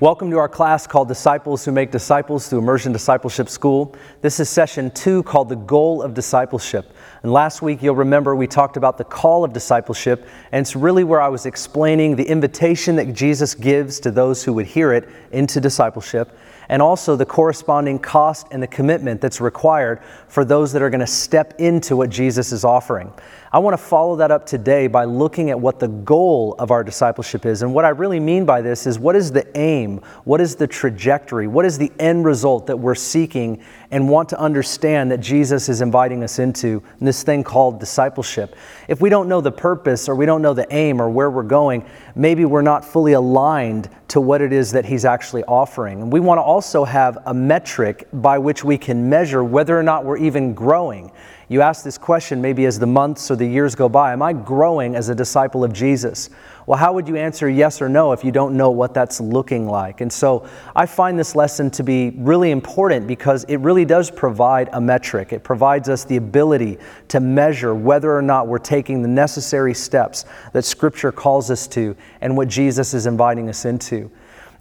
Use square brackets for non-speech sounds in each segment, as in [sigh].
Welcome to our class called Disciples Who Make Disciples through Immersion Discipleship School. This is session two called The Goal of Discipleship. And last week, you'll remember we talked about the call of discipleship, and it's really where I was explaining the invitation that Jesus gives to those who would hear it into discipleship, and also the corresponding cost and the commitment that's required for those that are going to step into what Jesus is offering. I want to follow that up today by looking at what the goal of our discipleship is. And what I really mean by this is what is the aim? What is the trajectory? What is the end result that we're seeking and want to understand that Jesus is inviting us into this thing called discipleship? If we don't know the purpose or we don't know the aim or where we're going, maybe we're not fully aligned to what it is that He's actually offering. And we want to also have a metric by which we can measure whether or not we're even growing you ask this question maybe as the months or the years go by Am I growing as a disciple of Jesus? Well, how would you answer yes or no if you don't know what that's looking like? And so I find this lesson to be really important because it really does provide a metric. It provides us the ability to measure whether or not we're taking the necessary steps that Scripture calls us to and what Jesus is inviting us into.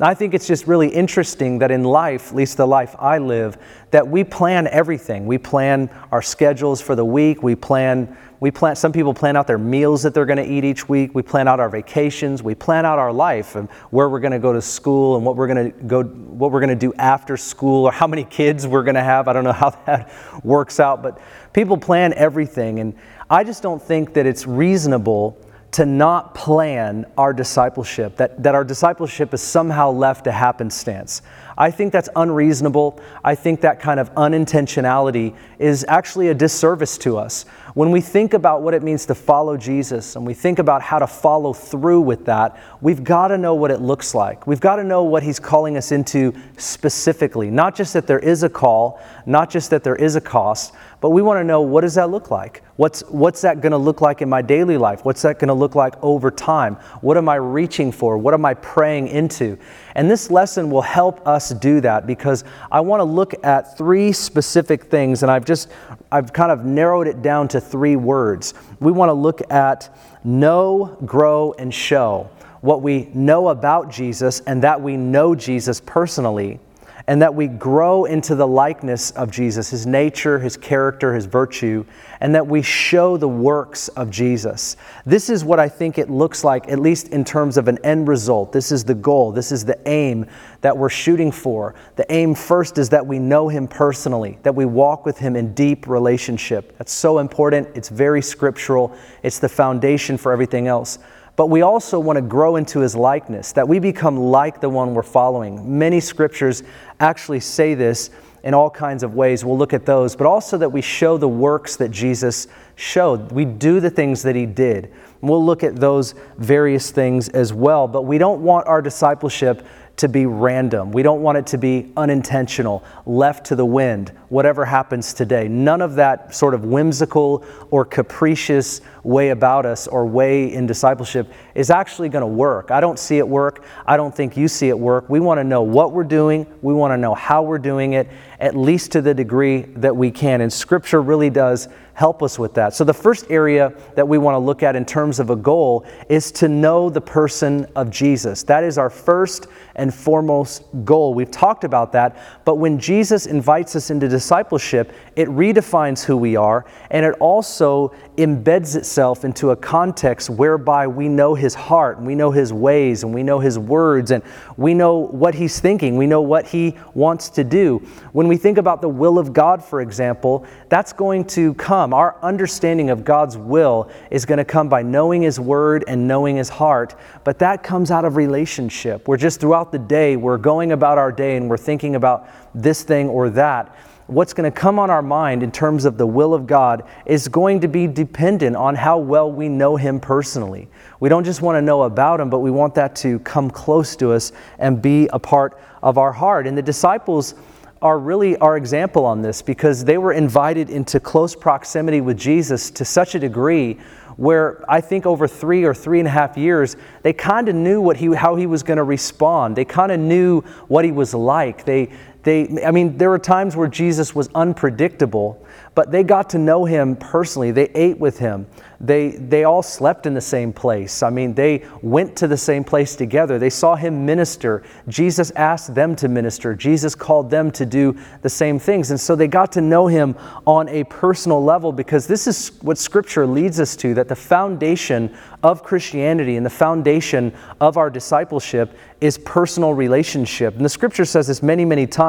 I think it's just really interesting that in life, at least the life I live, that we plan everything. We plan our schedules for the week. We plan, we plan, some people plan out their meals that they're going to eat each week. We plan out our vacations. We plan out our life and where we're going to go to school and what we're going to go, what we're going to do after school or how many kids we're going to have. I don't know [laughs] how that works out, but people plan everything. And I just don't think that it's reasonable to not plan our discipleship, that, that our discipleship is somehow left to happenstance. I think that's unreasonable. I think that kind of unintentionality is actually a disservice to us. When we think about what it means to follow Jesus and we think about how to follow through with that, we've got to know what it looks like. We've got to know what He's calling us into specifically. Not just that there is a call, not just that there is a cost, but we want to know what does that look like? What's, what's that going to look like in my daily life? What's that going to look like over time? What am I reaching for? What am I praying into? And this lesson will help us do that because I want to look at three specific things, and I've just I've kind of narrowed it down to three words. We want to look at know, grow, and show. What we know about Jesus and that we know Jesus personally and that we grow into the likeness of Jesus, his nature, his character, his virtue, and that we show the works of Jesus. This is what I think it looks like, at least in terms of an end result. This is the goal, this is the aim that we're shooting for. The aim first is that we know him personally, that we walk with him in deep relationship. That's so important. It's very scriptural, it's the foundation for everything else but we also want to grow into his likeness, that we become like the one we're following. Many scriptures actually say this in all kinds of ways. We'll look at those, but also that we show the works that Jesus showed. We do the things that he did. We'll look at those various things as well, but we don't want our discipleship to be random. We don't want it to be unintentional, left to the wind, whatever happens today. None of that sort of whimsical or capricious way about us or way in discipleship is actually going to work. I don't see it work. I don't think you see it work. We want to know what we're doing, we want to know how we're doing it, at least to the degree that we can. And Scripture really does help us with that. So, the first area that we want to look at in terms of a goal is to know the person of Jesus. That is our first and foremost goal. We've talked about that, but when Jesus invites us into discipleship, it redefines who we are and it also embeds itself into a context whereby we know his heart and we know his ways and we know his words and we know what he's thinking, we know what he wants to do. When we think about the will of God, for example, that's going to come. Our understanding of God's will is going to come by knowing his word and knowing his heart, but that comes out of relationship. We're just throughout the day, we're going about our day and we're thinking about this thing or that what's going to come on our mind in terms of the will of God is going to be dependent on how well we know Him personally. We don't just want to know about Him, but we want that to come close to us and be a part of our heart. And the disciples are really our example on this because they were invited into close proximity with Jesus to such a degree where I think over three or three and a half years, they kind of knew what he, how he was going to respond. They kind of knew what he was like. They, they, I mean, there were times where Jesus was unpredictable, but they got to know him personally. They ate with him. They, they all slept in the same place. I mean, they went to the same place together. They saw him minister. Jesus asked them to minister. Jesus called them to do the same things. And so they got to know him on a personal level because this is what Scripture leads us to that the foundation of Christianity and the foundation of our discipleship is personal relationship. And the Scripture says this many, many times,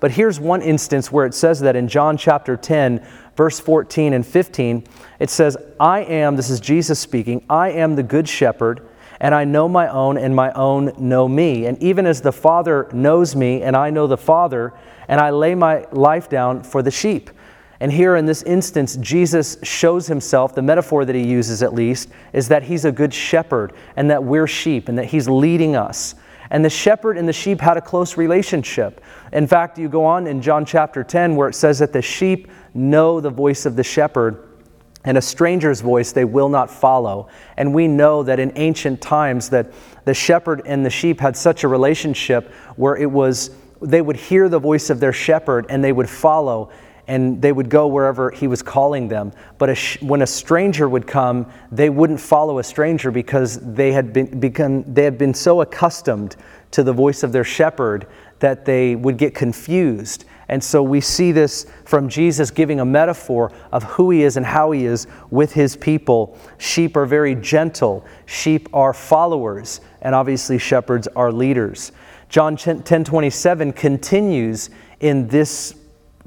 but here's one instance where it says that in John chapter 10, verse 14 and 15, it says, I am, this is Jesus speaking, I am the good shepherd, and I know my own, and my own know me. And even as the Father knows me, and I know the Father, and I lay my life down for the sheep. And here in this instance, Jesus shows himself, the metaphor that he uses at least, is that he's a good shepherd and that we're sheep and that he's leading us. And the shepherd and the sheep had a close relationship. In fact, you go on in John chapter 10 where it says that the sheep know the voice of the shepherd and a stranger's voice they will not follow. And we know that in ancient times that the shepherd and the sheep had such a relationship where it was they would hear the voice of their shepherd and they would follow and they would go wherever he was calling them. But a when a stranger would come, they wouldn't follow a stranger because they had been, they had been so accustomed to the voice of their shepherd that they would get confused. And so we see this from Jesus giving a metaphor of who he is and how he is with his people. Sheep are very gentle, sheep are followers, and obviously shepherds are leaders. John 10 27 continues in this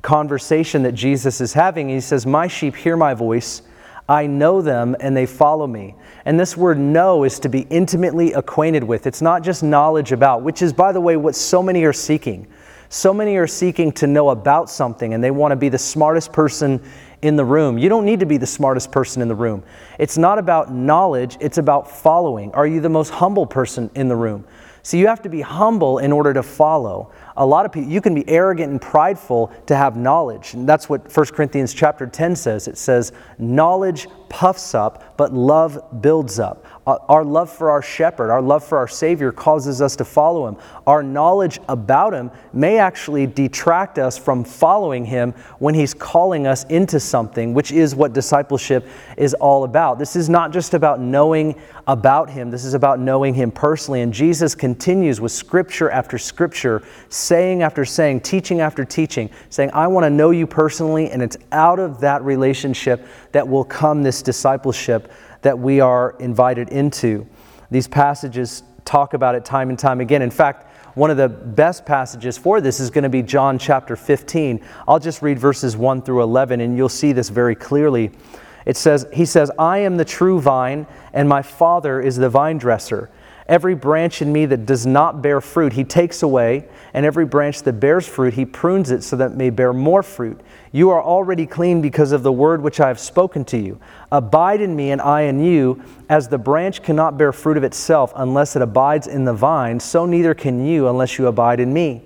conversation that Jesus is having. He says, My sheep hear my voice. I know them and they follow me. And this word know is to be intimately acquainted with. It's not just knowledge about, which is, by the way, what so many are seeking. So many are seeking to know about something and they want to be the smartest person in the room. You don't need to be the smartest person in the room. It's not about knowledge, it's about following. Are you the most humble person in the room? So you have to be humble in order to follow. A lot of people, you can be arrogant and prideful to have knowledge. And that's what 1 Corinthians chapter 10 says. It says, knowledge puffs up, but love builds up. Uh, our love for our shepherd, our love for our Savior causes us to follow him. Our knowledge about him may actually detract us from following him when he's calling us into something, which is what discipleship is all about. This is not just about knowing about him, this is about knowing him personally. And Jesus continues with scripture after scripture, saying after saying, teaching after teaching, saying, I want to know you personally, and it's out of that relationship that will come this discipleship that we are invited into. These passages talk about it time and time again. In fact, one of the best passages for this is going to be John chapter 15. I'll just read verses 1 through 11 and you'll see this very clearly. It says, He says, I am the true vine, and my Father is the vine dresser. Every branch in me that does not bear fruit, he takes away, and every branch that bears fruit, he prunes it so that it may bear more fruit. You are already clean because of the word which I have spoken to you. Abide in me, and I in you. As the branch cannot bear fruit of itself unless it abides in the vine, so neither can you unless you abide in me.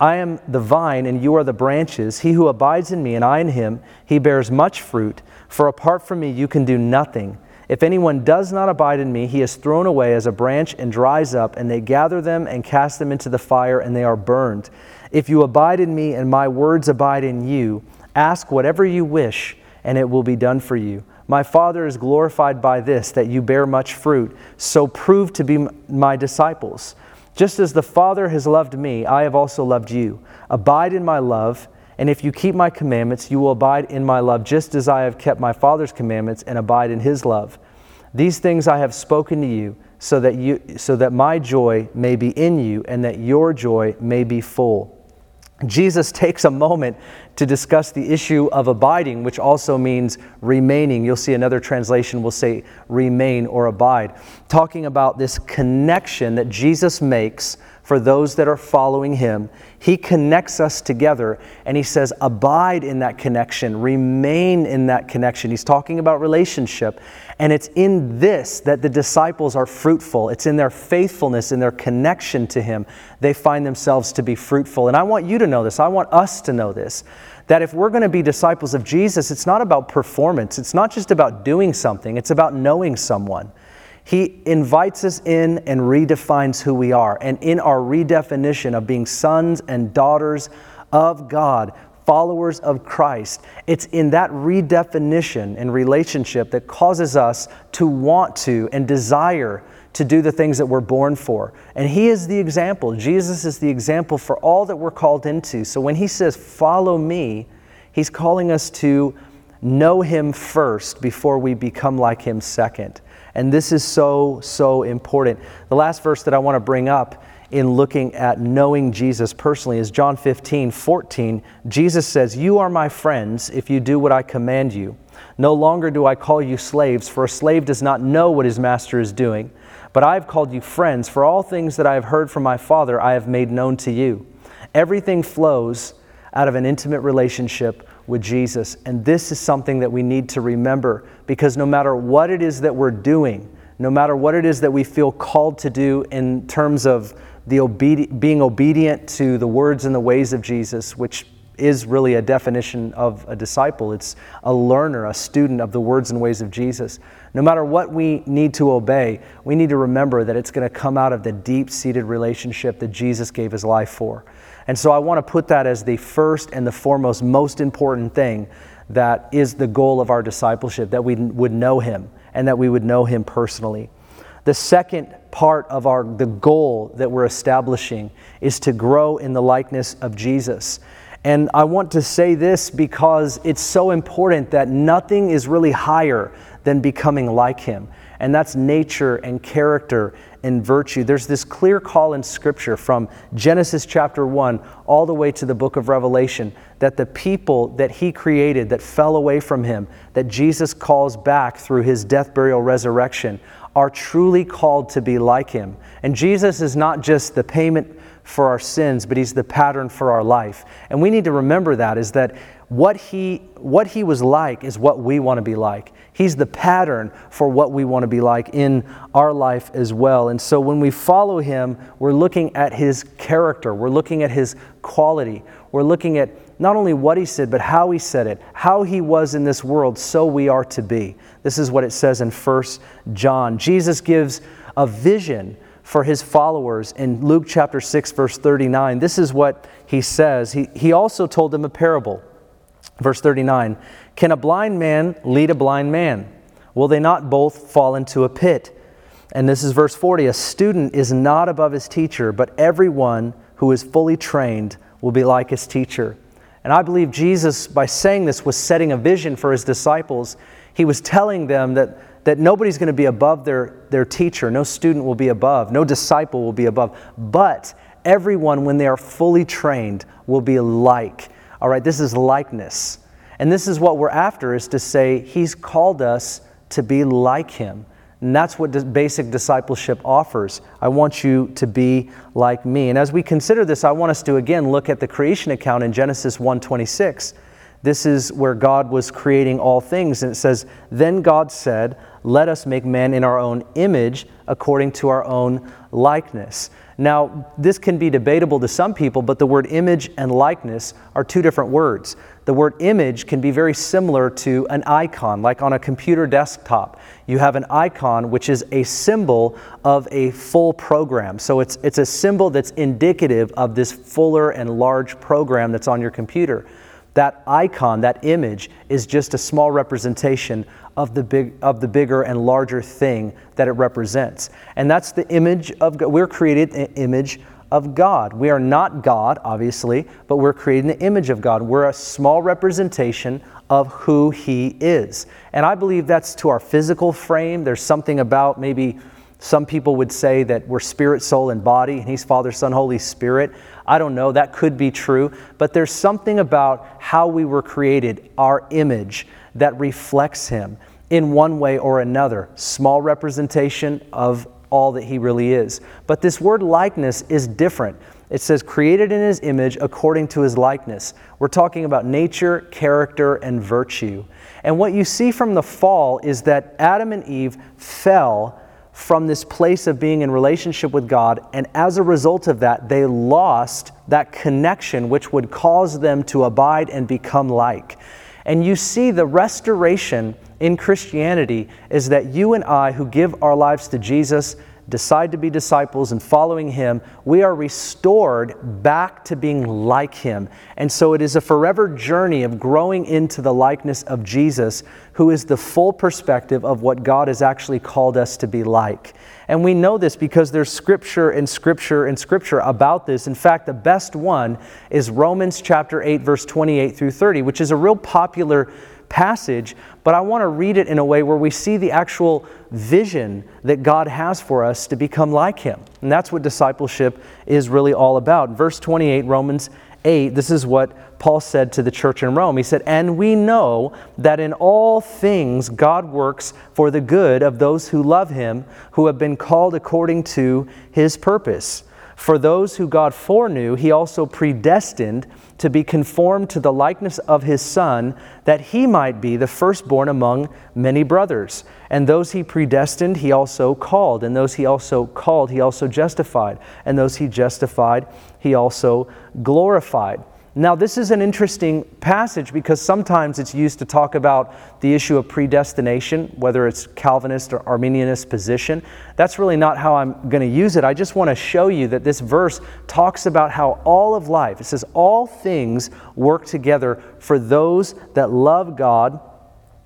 I am the vine, and you are the branches. He who abides in me, and I in him, he bears much fruit, for apart from me you can do nothing. If anyone does not abide in me, he is thrown away as a branch and dries up, and they gather them and cast them into the fire, and they are burned. If you abide in me, and my words abide in you, ask whatever you wish, and it will be done for you. My Father is glorified by this, that you bear much fruit. So prove to be my disciples. Just as the Father has loved me, I have also loved you. Abide in my love. And if you keep my commandments, you will abide in my love, just as I have kept my Father's commandments and abide in his love. These things I have spoken to you, so that, you, so that my joy may be in you and that your joy may be full. Jesus takes a moment to discuss the issue of abiding, which also means remaining. You'll see another translation will say remain or abide, talking about this connection that Jesus makes for those that are following him. He connects us together and he says, Abide in that connection, remain in that connection. He's talking about relationship. And it's in this that the disciples are fruitful. It's in their faithfulness, in their connection to him, they find themselves to be fruitful. And I want you to know this. I want us to know this that if we're going to be disciples of Jesus, it's not about performance, it's not just about doing something, it's about knowing someone. He invites us in and redefines who we are. And in our redefinition of being sons and daughters of God, followers of Christ, it's in that redefinition and relationship that causes us to want to and desire to do the things that we're born for. And He is the example. Jesus is the example for all that we're called into. So when He says, Follow me, He's calling us to know Him first before we become like Him second. And this is so, so important. The last verse that I want to bring up in looking at knowing Jesus personally is John 15, 14. Jesus says, You are my friends if you do what I command you. No longer do I call you slaves, for a slave does not know what his master is doing. But I have called you friends, for all things that I have heard from my Father I have made known to you. Everything flows out of an intimate relationship with Jesus. And this is something that we need to remember because no matter what it is that we're doing, no matter what it is that we feel called to do in terms of the obedi- being obedient to the words and the ways of Jesus, which is really a definition of a disciple. It's a learner, a student of the words and ways of Jesus. No matter what we need to obey, we need to remember that it's going to come out of the deep seated relationship that Jesus gave his life for. And so I want to put that as the first and the foremost, most important thing that is the goal of our discipleship, that we would know Him and that we would know Him personally. The second part of our the goal that we're establishing is to grow in the likeness of Jesus. And I want to say this because it's so important that nothing is really higher than becoming like him. And that's nature and character and virtue. There's this clear call in Scripture from Genesis chapter 1 all the way to the book of Revelation that the people that He created that fell away from Him, that Jesus calls back through His death, burial, resurrection, are truly called to be like Him. And Jesus is not just the payment for our sins, but He's the pattern for our life. And we need to remember that is that what he, what he was like is what we want to be like. He's the pattern for what we want to be like in our life as well. And so when we follow him, we're looking at his character, we're looking at his quality, we're looking at not only what he said, but how he said it, how he was in this world, so we are to be. This is what it says in 1 John. Jesus gives a vision for his followers in Luke chapter 6, verse 39. This is what he says. He, he also told them a parable. Verse 39 Can a blind man lead a blind man? Will they not both fall into a pit? And this is verse 40 A student is not above his teacher, but everyone who is fully trained will be like his teacher. And I believe Jesus, by saying this, was setting a vision for his disciples. He was telling them that, that nobody's going to be above their, their teacher, no student will be above, no disciple will be above, but everyone, when they are fully trained, will be like all right, this is likeness. And this is what we're after is to say he's called us to be like him. And that's what basic discipleship offers. I want you to be like me. And as we consider this, I want us to again look at the creation account in Genesis 1:26. This is where God was creating all things and it says, "Then God said, let us make man in our own image according to our own likeness." Now, this can be debatable to some people, but the word image and likeness are two different words. The word image can be very similar to an icon, like on a computer desktop. You have an icon, which is a symbol of a full program. So it's, it's a symbol that's indicative of this fuller and large program that's on your computer. That icon, that image, is just a small representation of the, big, of the bigger and larger thing that it represents. And that's the image of God. We're created an image of God. We are not God, obviously, but we're creating the image of God. We're a small representation of who He is. And I believe that's to our physical frame. There's something about maybe some people would say that we're spirit, soul, and body, and He's Father, Son, Holy Spirit. I don't know, that could be true. But there's something about how we were created, our image, that reflects Him in one way or another. Small representation of all that he really is. But this word likeness is different. It says, created in his image according to his likeness. We're talking about nature, character, and virtue. And what you see from the fall is that Adam and Eve fell from this place of being in relationship with God, and as a result of that, they lost that connection which would cause them to abide and become like. And you see the restoration in Christianity is that you and I, who give our lives to Jesus, decide to be disciples and following Him, we are restored back to being like Him. And so it is a forever journey of growing into the likeness of Jesus, who is the full perspective of what God has actually called us to be like. And we know this because there's scripture and scripture and scripture about this. In fact, the best one is Romans chapter 8, verse 28 through 30, which is a real popular passage, but I want to read it in a way where we see the actual vision that God has for us to become like Him. And that's what discipleship is really all about. Verse 28, Romans 8, this is what Paul said to the church in Rome. He said, And we know that in all things God works for the good of those who love Him, who have been called according to His purpose. For those who God foreknew, he also predestined to be conformed to the likeness of his Son, that he might be the firstborn among many brothers. And those he predestined, he also called. And those he also called, he also justified. And those he justified, he also glorified. Now, this is an interesting passage because sometimes it's used to talk about the issue of predestination, whether it's Calvinist or Arminianist position. That's really not how I'm going to use it. I just want to show you that this verse talks about how all of life, it says, all things work together for those that love God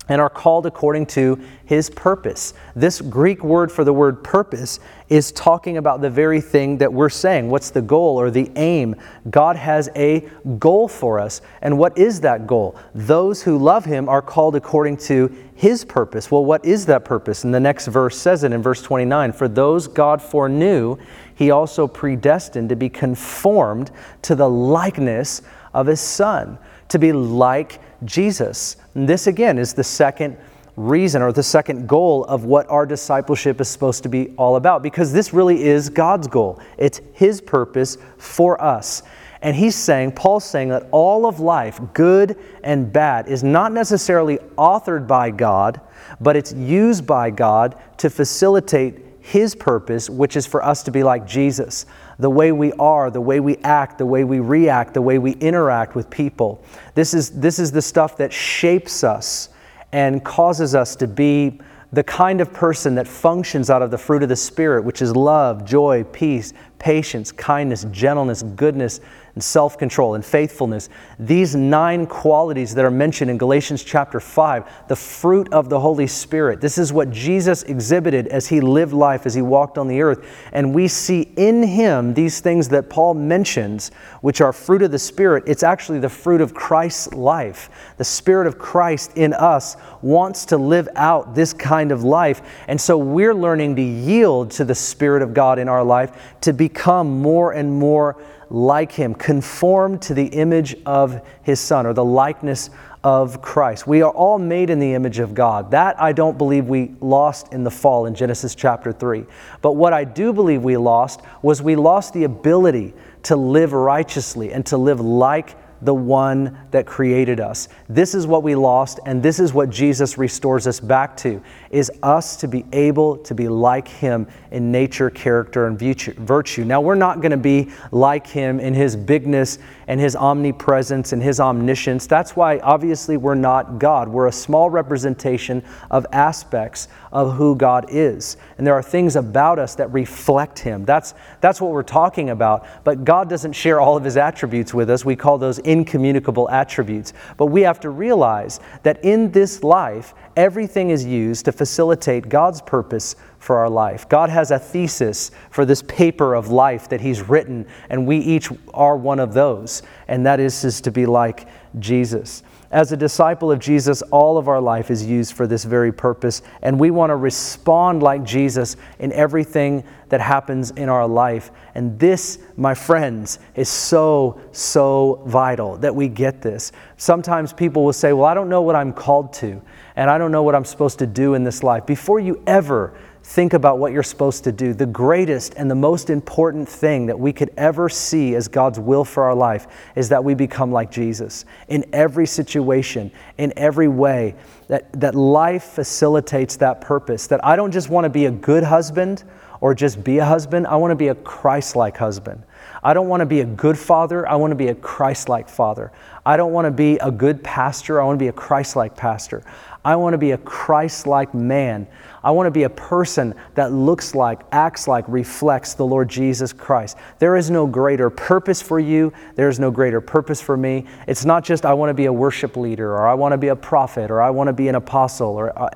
and are called according to his purpose. This Greek word for the word purpose is talking about the very thing that we're saying. What's the goal or the aim? God has a goal for us. And what is that goal? Those who love him are called according to his purpose. Well, what is that purpose? And the next verse says it in verse 29 For those God foreknew, he also predestined to be conformed to the likeness of his Son, to be like Jesus. And this again is the second reason or the second goal of what our discipleship is supposed to be all about because this really is God's goal. It's His purpose for us. And he's saying, Paul's saying that all of life, good and bad, is not necessarily authored by God, but it's used by God to facilitate his purpose, which is for us to be like Jesus the way we are, the way we act, the way we react, the way we interact with people. This is, this is the stuff that shapes us and causes us to be the kind of person that functions out of the fruit of the Spirit, which is love, joy, peace, patience, kindness, gentleness, goodness, and self control and faithfulness. These nine qualities that are mentioned in Galatians chapter 5, the fruit of the Holy Spirit. This is what Jesus exhibited as he lived life, as he walked on the earth. And we see in him these things that Paul mentions, which are fruit of the Spirit. It's actually the fruit of Christ's life. The Spirit of Christ in us wants to live out this kind of life. And so we're learning to yield to the Spirit of God in our life to become more and more like him, conformed to the image of his son or the likeness of Christ. We are all made in the image of God. That I don't believe we lost in the fall in Genesis chapter 3. But what I do believe we lost was we lost the ability to live righteously and to live like the one that created us. This is what we lost, and this is what Jesus restores us back to, is us to be able to be like him in nature, character, and virtue. Now, we're not going to be like him in his bigness and his omnipresence and his omniscience. That's why, obviously, we're not God. We're a small representation of aspects of who God is. And there are things about us that reflect him. That's, that's what we're talking about. But God doesn't share all of his attributes with us. We call those incommunicable attributes. But we have to realize that in this life, everything is used to facilitate God's purpose for our life. God has a thesis for this paper of life that He's written, and we each are one of those, and that is, is to be like Jesus. As a disciple of Jesus, all of our life is used for this very purpose, and we want to respond like Jesus in everything that happens in our life. And this, my friends, is so, so vital that we get this. Sometimes people will say, Well, I don't know what I'm called to, and I don't know what I'm supposed to do in this life. Before you ever think about what you're supposed to do, the greatest and the most important thing that we could ever see as God's will for our life is that we become like Jesus in every situation, in every way, that, that life facilitates that purpose. That I don't just want to be a good husband or just be a husband, I want to be a Christ like husband. I don't want to be a good father. I want to be a Christ like father. I don't want to be a good pastor. I want to be a Christ like pastor. I want to be a Christ like man. I want to be a person that looks like, acts like, reflects the Lord Jesus Christ. There is no greater purpose for you. There is no greater purpose for me. It's not just I want to be a worship leader or I want to be a prophet or I want to be an apostle or uh,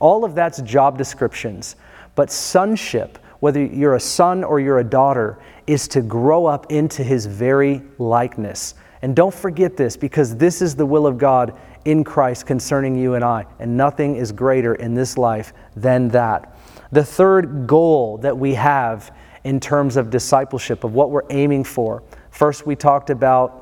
all of that's job descriptions. But sonship, whether you're a son or you're a daughter, is to grow up into his very likeness. And don't forget this because this is the will of God in Christ concerning you and I, and nothing is greater in this life than that. The third goal that we have in terms of discipleship, of what we're aiming for, first we talked about.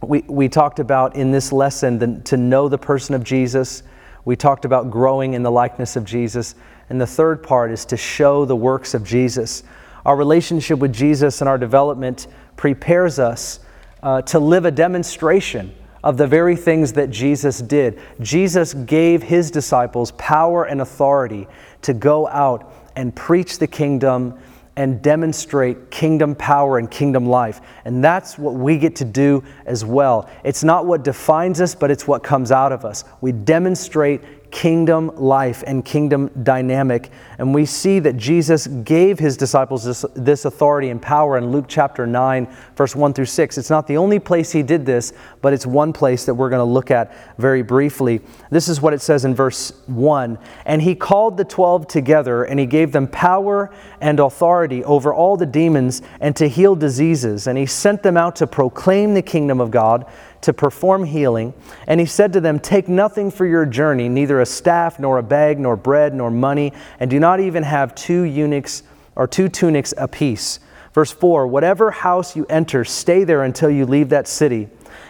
We, we talked about in this lesson the, to know the person of Jesus. We talked about growing in the likeness of Jesus. And the third part is to show the works of Jesus. Our relationship with Jesus and our development prepares us uh, to live a demonstration of the very things that Jesus did. Jesus gave his disciples power and authority to go out and preach the kingdom and demonstrate kingdom power and kingdom life. And that's what we get to do as well. It's not what defines us, but it's what comes out of us. We demonstrate kingdom life and kingdom dynamic. And we see that Jesus gave his disciples this, this, authority and power in Luke chapter 9, verse 1 through 6. It's not the only place he did this, but it's one place that we're going to look at very briefly. This is what it says in verse 1 And he called the twelve together, and he gave them power and authority over all the demons and to heal diseases. And he sent them out to proclaim the kingdom of God to perform healing. And he said to them, Take nothing for your journey, neither a staff, nor a bag, nor bread, nor money, and do not even have two eunuchs or two tunics apiece. Verse 4 Whatever house you enter, stay there until you leave that city.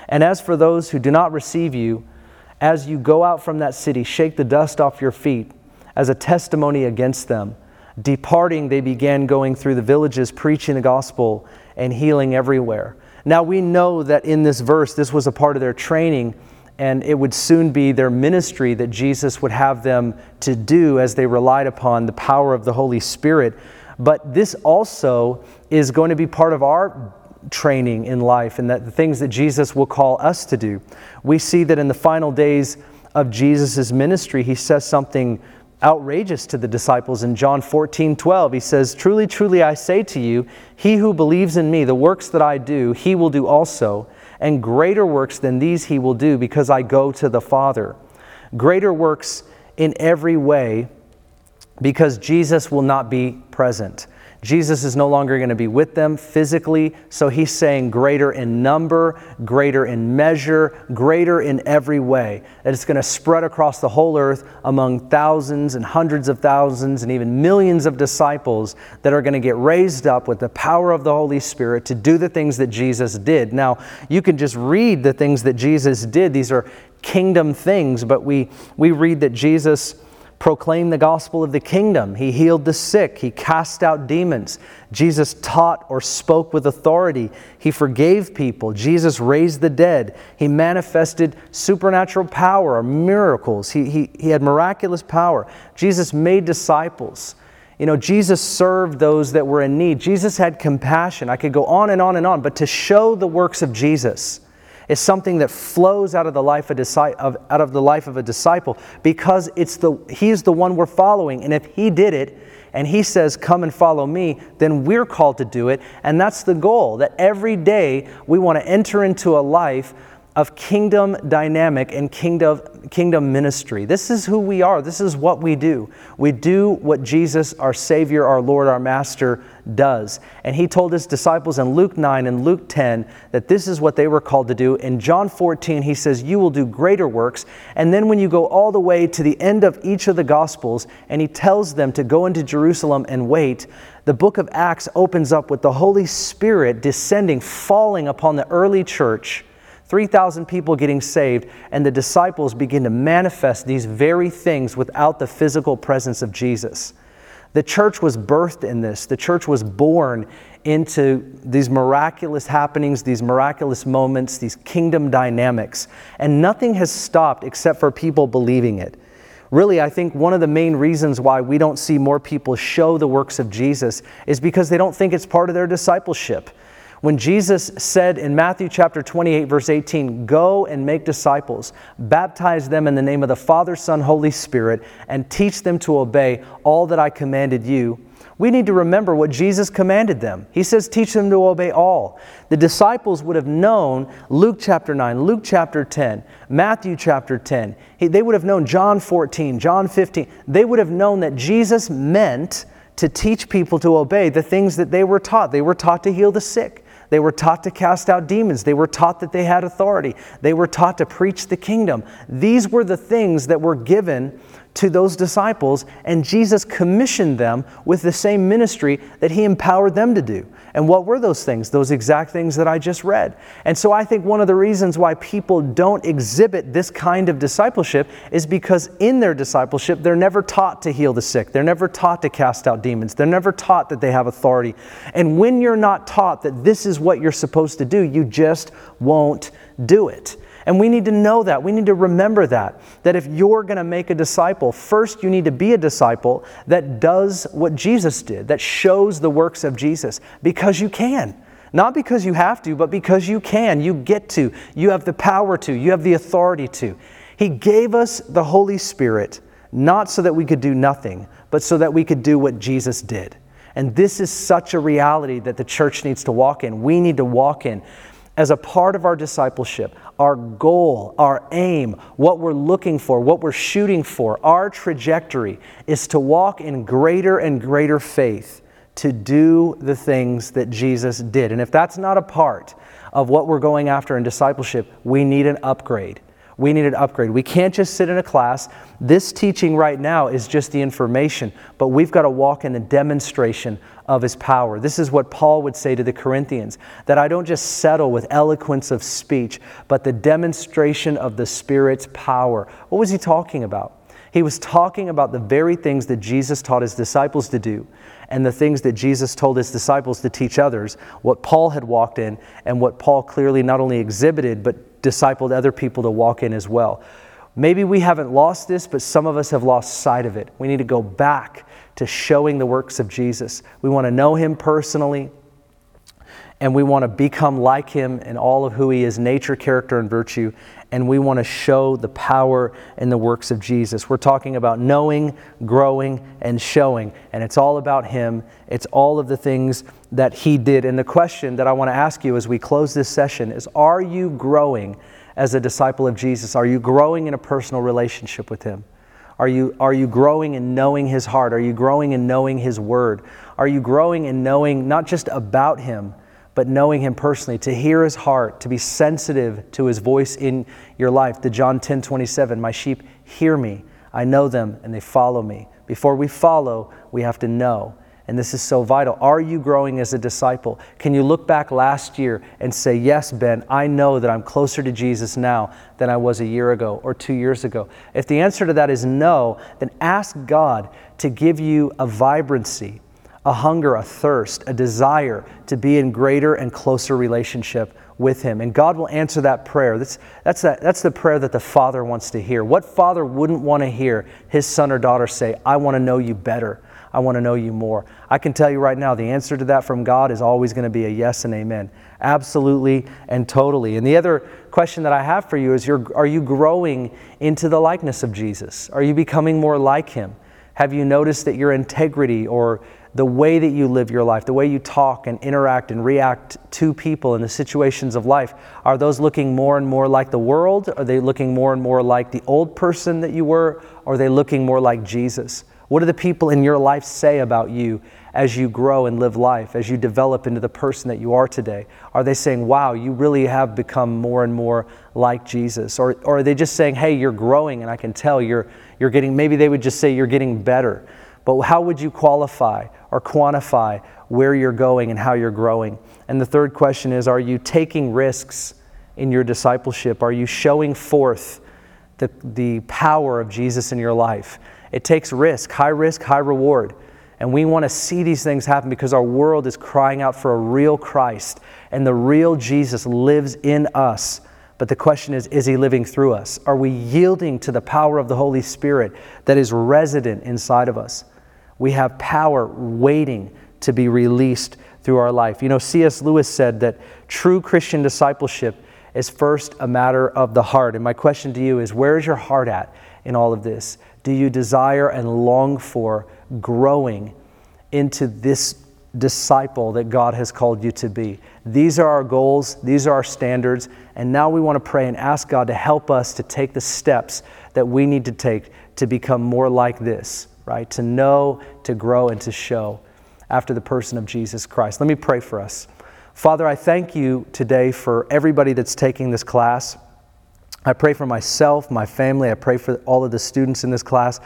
And as for those who do not receive you, as you go out from that city, shake the dust off your feet as a testimony against them. Departing, they began going through the villages, preaching the gospel and healing everywhere. Now we know that in this verse, this was a part of their training, and it would soon be their ministry that Jesus would have them to do as they relied upon the power of the Holy Spirit. But this also is going to be part of our training in life and that the things that Jesus will call us to do. We see that in the final days of Jesus' ministry, he says something outrageous to the disciples in John 14, 12. He says, Truly, truly, I say to you, he who believes in me, the works that I do, he will do also, and greater works than these he will do, because I go to the Father. Greater works in every way, because Jesus will not be present. Jesus is no longer going to be with them physically, so he's saying greater in number, greater in measure, greater in every way. That it's going to spread across the whole earth among thousands and hundreds of thousands and even millions of disciples that are going to get raised up with the power of the Holy Spirit to do the things that Jesus did. Now, you can just read the things that Jesus did. These are kingdom things, but we, we read that Jesus proclaimed the gospel of the kingdom. He healed the sick. He cast out demons. Jesus taught or spoke with authority. He forgave people. Jesus raised the dead. He manifested supernatural power or miracles. He, he, he had miraculous power. Jesus made disciples. You know, Jesus served those that were in need. Jesus had compassion. I could go on and on and on, but to show the works of Jesus, is something that flows out of the life of, of, out of the life of a disciple because it's the he's the one we're following. And if he did it and he says come and follow me then we're called to do it. And that's the goal that every day we want to enter into a life of kingdom dynamic and kingdom, kingdom ministry. This is who we are. This is what we do. We do what Jesus, our Savior, our Lord, our Master, does. And he told his disciples in Luke 9 and Luke 10 that this is what they were called to do. In John 14, he says, You will do greater works. And then when you go all the way to the end of each of the Gospels, and he tells them to go into Jerusalem and wait, the book of Acts opens up with the Holy Spirit descending, falling upon the early church 3,000 people getting saved, and the disciples begin to manifest these very things without the physical presence of Jesus. The church was birthed in this. The church was born into these miraculous happenings, these miraculous moments, these kingdom dynamics. And nothing has stopped except for people believing it. Really, I think one of the main reasons why we don't see more people show the works of Jesus is because they don't think it's part of their discipleship. When Jesus said in Matthew chapter 28, verse 18, Go and make disciples, baptize them in the name of the Father, Son, Holy Spirit, and teach them to obey all that I commanded you, we need to remember what Jesus commanded them. He says, Teach them to obey all. The disciples would have known Luke chapter 9, Luke chapter 10, Matthew chapter 10. They would have known John 14, John 15. They would have known that Jesus meant to teach people to obey the things that they were taught. They were taught to heal the sick. They were taught to cast out demons. They were taught that they had authority. They were taught to preach the kingdom. These were the things that were given to those disciples, and Jesus commissioned them with the same ministry that he empowered them to do. And what were those things? Those exact things that I just read. And so I think one of the reasons why people don't exhibit this kind of discipleship is because in their discipleship, they're never taught to heal the sick. They're never taught to cast out demons. They're never taught that they have authority. And when you're not taught that this is what you're supposed to do, you just won't do it. And we need to know that. We need to remember that. That if you're going to make a disciple, first you need to be a disciple that does what Jesus did, that shows the works of Jesus, because you can. Not because you have to, but because you can. You get to. You have the power to. You have the authority to. He gave us the Holy Spirit not so that we could do nothing, but so that we could do what Jesus did. And this is such a reality that the church needs to walk in. We need to walk in as a part of our discipleship, our goal, our aim, what we're looking for, what we're shooting for, our trajectory is to walk in greater and greater faith to do the things that Jesus did. And if that's not a part of what we're going after in discipleship, we need an upgrade. We need an upgrade. We can't just sit in a class. This teaching right now is just the information, but we've got to walk in the demonstration of his power. This is what Paul would say to the Corinthians that I don't just settle with eloquence of speech, but the demonstration of the Spirit's power. What was he talking about? He was talking about the very things that Jesus taught his disciples to do and the things that Jesus told his disciples to teach others, what Paul had walked in, and what Paul clearly not only exhibited, but discipled other people to walk in as well. Maybe we haven't lost this, but some of us have lost sight of it. We need to go back to showing the works of Jesus. We want to know him personally, and we want to become like him in all of who he is nature, character, and virtue. And we want to show the power in the works of Jesus. We're talking about knowing, growing, and showing. And it's all about him. It's all of the things that he did. And the question that I want to ask you as we close this session is Are you growing as a disciple of Jesus? Are you growing in a personal relationship with him? Are you, are you growing in knowing His heart? Are you growing in knowing His Word? Are you growing in knowing not just about Him, but knowing Him personally, to hear His heart, to be sensitive to His voice in your life? The John 10 27, My sheep hear me, I know them, and they follow me. Before we follow, we have to know. And this is so vital. Are you growing as a disciple? Can you look back last year and say, Yes, Ben, I know that I'm closer to Jesus now than I was a year ago or two years ago? If the answer to that is no, then ask God to give you a vibrancy, a hunger, a thirst, a desire to be in greater and closer relationship with Him. And God will answer that prayer. That's, that's, that, that's the prayer that the Father wants to hear. What father wouldn't want to hear his son or daughter say, I want to know you better? I want to know you more. I can tell you right now, the answer to that from God is always going to be a yes and amen. Absolutely and totally. And the other question that I have for you is Are you growing into the likeness of Jesus? Are you becoming more like Him? Have you noticed that your integrity or the way that you live your life, the way you talk and interact and react to people in the situations of life, are those looking more and more like the world? Are they looking more and more like the old person that you were? Or are they looking more like Jesus? What do the people in your life say about you as you grow and live life, as you develop into the person that you are today? Are they saying, wow, you really have become more and more like Jesus? Or, or are they just saying, hey, you're growing and I can tell you're, you're getting, maybe they would just say you're getting better. But how would you qualify or quantify where you're going and how you're growing? And the third question is, are you taking risks in your discipleship? Are you showing forth the, the power of Jesus in your life? It takes risk, high risk, high reward. And we want to see these things happen because our world is crying out for a real Christ, and the real Jesus lives in us. But the question is, is he living through us? Are we yielding to the power of the Holy Spirit that is resident inside of us? We have power waiting to be released through our life. You know, C.S. Lewis said that true Christian discipleship is first a matter of the heart. And my question to you is where is your heart at in all of this? Do you desire and long for growing into this disciple that God has called you to be? These are our goals, these are our standards, and now we want to pray and ask God to help us to take the steps that we need to take to become more like this, right? To know, to grow, and to show after the person of Jesus Christ. Let me pray for us. Father, I thank you today for everybody that's taking this class. I pray for myself, my family. I pray for all of the students in this class.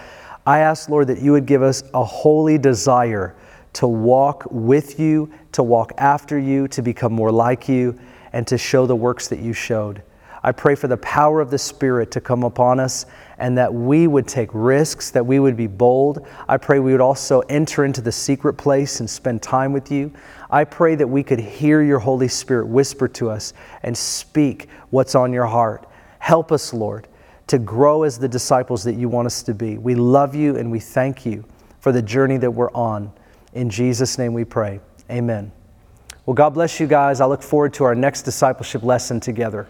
I ask, Lord, that you would give us a holy desire to walk with you, to walk after you, to become more like you, and to show the works that you showed. I pray for the power of the Spirit to come upon us and that we would take risks, that we would be bold. I pray we would also enter into the secret place and spend time with you. I pray that we could hear your Holy Spirit whisper to us and speak what's on your heart. Help us, Lord, to grow as the disciples that you want us to be. We love you and we thank you for the journey that we're on. In Jesus' name we pray. Amen. Well, God bless you guys. I look forward to our next discipleship lesson together.